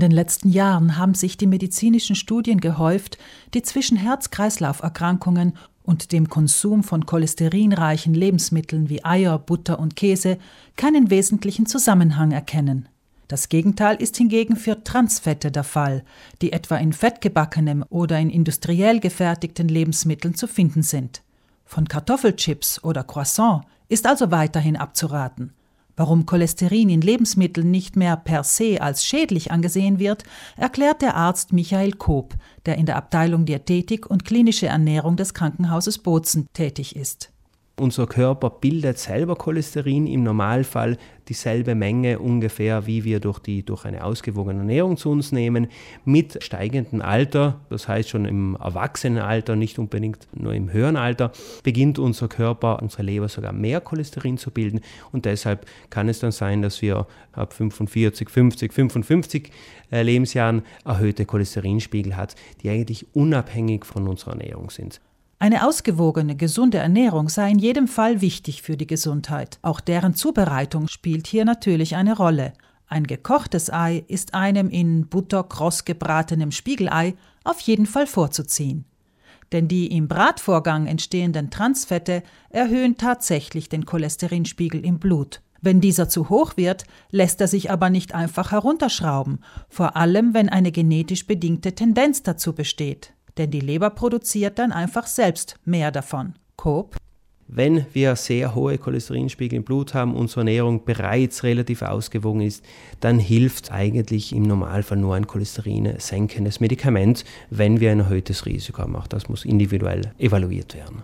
In den letzten Jahren haben sich die medizinischen Studien gehäuft, die zwischen Herz-Kreislauf-Erkrankungen und dem Konsum von cholesterinreichen Lebensmitteln wie Eier, Butter und Käse keinen wesentlichen Zusammenhang erkennen. Das Gegenteil ist hingegen für Transfette der Fall, die etwa in fettgebackenem oder in industriell gefertigten Lebensmitteln zu finden sind. Von Kartoffelchips oder Croissant ist also weiterhin abzuraten. Warum Cholesterin in Lebensmitteln nicht mehr per se als schädlich angesehen wird, erklärt der Arzt Michael Koop, der in der Abteilung Diätetik und klinische Ernährung des Krankenhauses Bozen tätig ist. Unser Körper bildet selber Cholesterin im Normalfall dieselbe Menge ungefähr, wie wir durch, die, durch eine ausgewogene Ernährung zu uns nehmen. Mit steigendem Alter, das heißt schon im Erwachsenenalter, nicht unbedingt nur im höheren Alter, beginnt unser Körper, unsere Leber sogar mehr Cholesterin zu bilden. Und deshalb kann es dann sein, dass wir ab 45, 50, 55 Lebensjahren erhöhte Cholesterinspiegel hat, die eigentlich unabhängig von unserer Ernährung sind. Eine ausgewogene, gesunde Ernährung sei in jedem Fall wichtig für die Gesundheit. Auch deren Zubereitung spielt hier natürlich eine Rolle. Ein gekochtes Ei ist einem in Butter kross gebratenem Spiegelei auf jeden Fall vorzuziehen. Denn die im Bratvorgang entstehenden Transfette erhöhen tatsächlich den Cholesterinspiegel im Blut. Wenn dieser zu hoch wird, lässt er sich aber nicht einfach herunterschrauben, vor allem wenn eine genetisch bedingte Tendenz dazu besteht denn die Leber produziert dann einfach selbst mehr davon. Coop. Wenn wir sehr hohe Cholesterinspiegel im Blut haben, unsere Ernährung bereits relativ ausgewogen ist, dann hilft eigentlich im Normalfall nur ein Cholesterin senkendes Medikament, wenn wir ein erhöhtes Risiko haben. Auch das muss individuell evaluiert werden.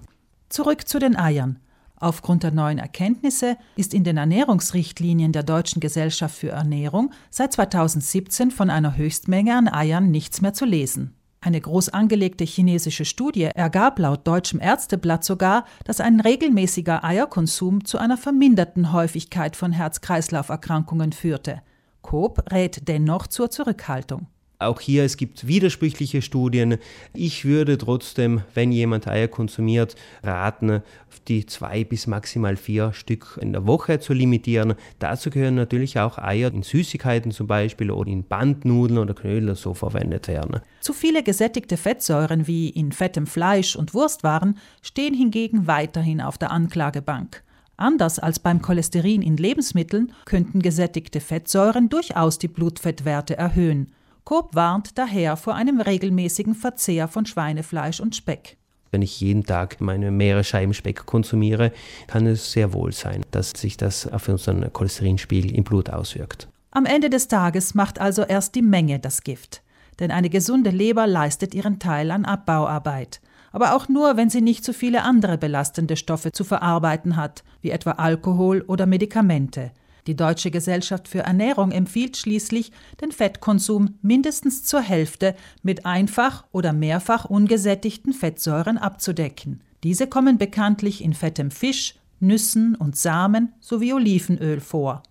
Zurück zu den Eiern. Aufgrund der neuen Erkenntnisse ist in den Ernährungsrichtlinien der Deutschen Gesellschaft für Ernährung seit 2017 von einer Höchstmenge an Eiern nichts mehr zu lesen. Eine groß angelegte chinesische Studie ergab laut deutschem Ärzteblatt sogar, dass ein regelmäßiger Eierkonsum zu einer verminderten Häufigkeit von Herz-Kreislauf-Erkrankungen führte. Coop rät dennoch zur Zurückhaltung. Auch hier, es gibt widersprüchliche Studien. Ich würde trotzdem, wenn jemand Eier konsumiert, raten, die zwei bis maximal vier Stück in der Woche zu limitieren. Dazu gehören natürlich auch Eier in Süßigkeiten zum Beispiel oder in Bandnudeln oder Knödel so verwendet werden. Zu viele gesättigte Fettsäuren wie in fettem Fleisch und Wurstwaren stehen hingegen weiterhin auf der Anklagebank. Anders als beim Cholesterin in Lebensmitteln könnten gesättigte Fettsäuren durchaus die Blutfettwerte erhöhen. Coop warnt daher vor einem regelmäßigen Verzehr von Schweinefleisch und Speck. Wenn ich jeden Tag meine mehrere Scheiben Speck konsumiere, kann es sehr wohl sein, dass sich das auf unseren Cholesterinspiegel im Blut auswirkt. Am Ende des Tages macht also erst die Menge das Gift. Denn eine gesunde Leber leistet ihren Teil an Abbauarbeit. Aber auch nur, wenn sie nicht zu viele andere belastende Stoffe zu verarbeiten hat, wie etwa Alkohol oder Medikamente. Die Deutsche Gesellschaft für Ernährung empfiehlt schließlich, den Fettkonsum mindestens zur Hälfte mit einfach oder mehrfach ungesättigten Fettsäuren abzudecken. Diese kommen bekanntlich in fettem Fisch, Nüssen und Samen sowie Olivenöl vor.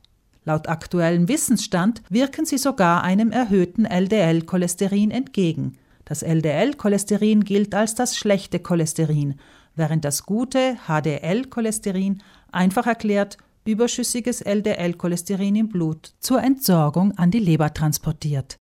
Laut aktuellem Wissensstand wirken sie sogar einem erhöhten LDL-Cholesterin entgegen. Das LDL-Cholesterin gilt als das schlechte Cholesterin, während das gute HDL-Cholesterin einfach erklärt überschüssiges LDL-Cholesterin im Blut zur Entsorgung an die Leber transportiert.